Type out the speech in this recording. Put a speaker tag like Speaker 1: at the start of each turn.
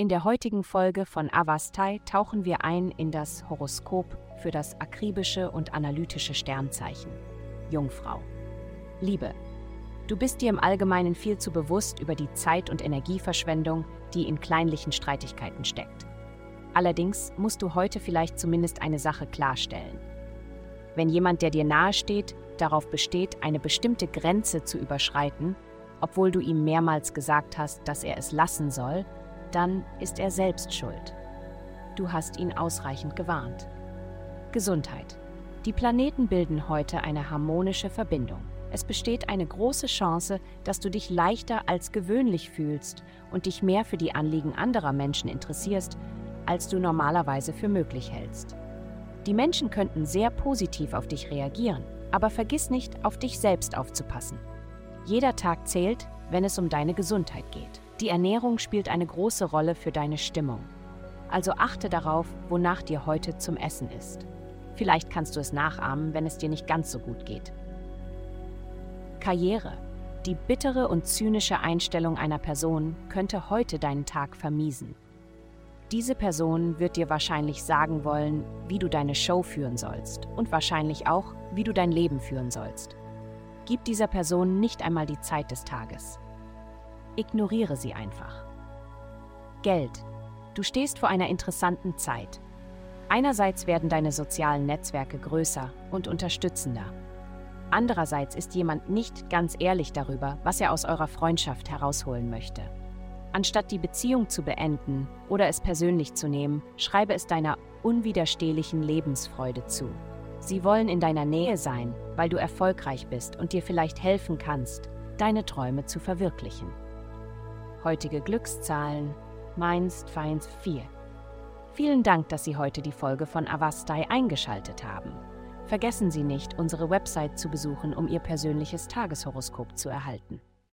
Speaker 1: In der heutigen Folge von Avastai tauchen wir ein in das Horoskop für das akribische und analytische Sternzeichen. Jungfrau. Liebe. Du bist dir im Allgemeinen viel zu bewusst über die Zeit- und Energieverschwendung, die in kleinlichen Streitigkeiten steckt. Allerdings musst du heute vielleicht zumindest eine Sache klarstellen. Wenn jemand, der dir nahesteht, darauf besteht, eine bestimmte Grenze zu überschreiten, obwohl du ihm mehrmals gesagt hast, dass er es lassen soll, dann ist er selbst schuld. Du hast ihn ausreichend gewarnt. Gesundheit. Die Planeten bilden heute eine harmonische Verbindung. Es besteht eine große Chance, dass du dich leichter als gewöhnlich fühlst und dich mehr für die Anliegen anderer Menschen interessierst, als du normalerweise für möglich hältst. Die Menschen könnten sehr positiv auf dich reagieren, aber vergiss nicht, auf dich selbst aufzupassen. Jeder Tag zählt, wenn es um deine Gesundheit geht. Die Ernährung spielt eine große Rolle für deine Stimmung. Also achte darauf, wonach dir heute zum Essen ist. Vielleicht kannst du es nachahmen, wenn es dir nicht ganz so gut geht. Karriere. Die bittere und zynische Einstellung einer Person könnte heute deinen Tag vermiesen. Diese Person wird dir wahrscheinlich sagen wollen, wie du deine Show führen sollst und wahrscheinlich auch, wie du dein Leben führen sollst. Gib dieser Person nicht einmal die Zeit des Tages. Ignoriere sie einfach. Geld. Du stehst vor einer interessanten Zeit. Einerseits werden deine sozialen Netzwerke größer und unterstützender. Andererseits ist jemand nicht ganz ehrlich darüber, was er aus eurer Freundschaft herausholen möchte. Anstatt die Beziehung zu beenden oder es persönlich zu nehmen, schreibe es deiner unwiderstehlichen Lebensfreude zu. Sie wollen in deiner Nähe sein, weil du erfolgreich bist und dir vielleicht helfen kannst, deine Träume zu verwirklichen. Heutige Glückszahlen meinst Feins 4. Vielen Dank, dass Sie heute die Folge von Avastai eingeschaltet haben. Vergessen Sie nicht, unsere Website zu besuchen, um Ihr persönliches Tageshoroskop zu erhalten.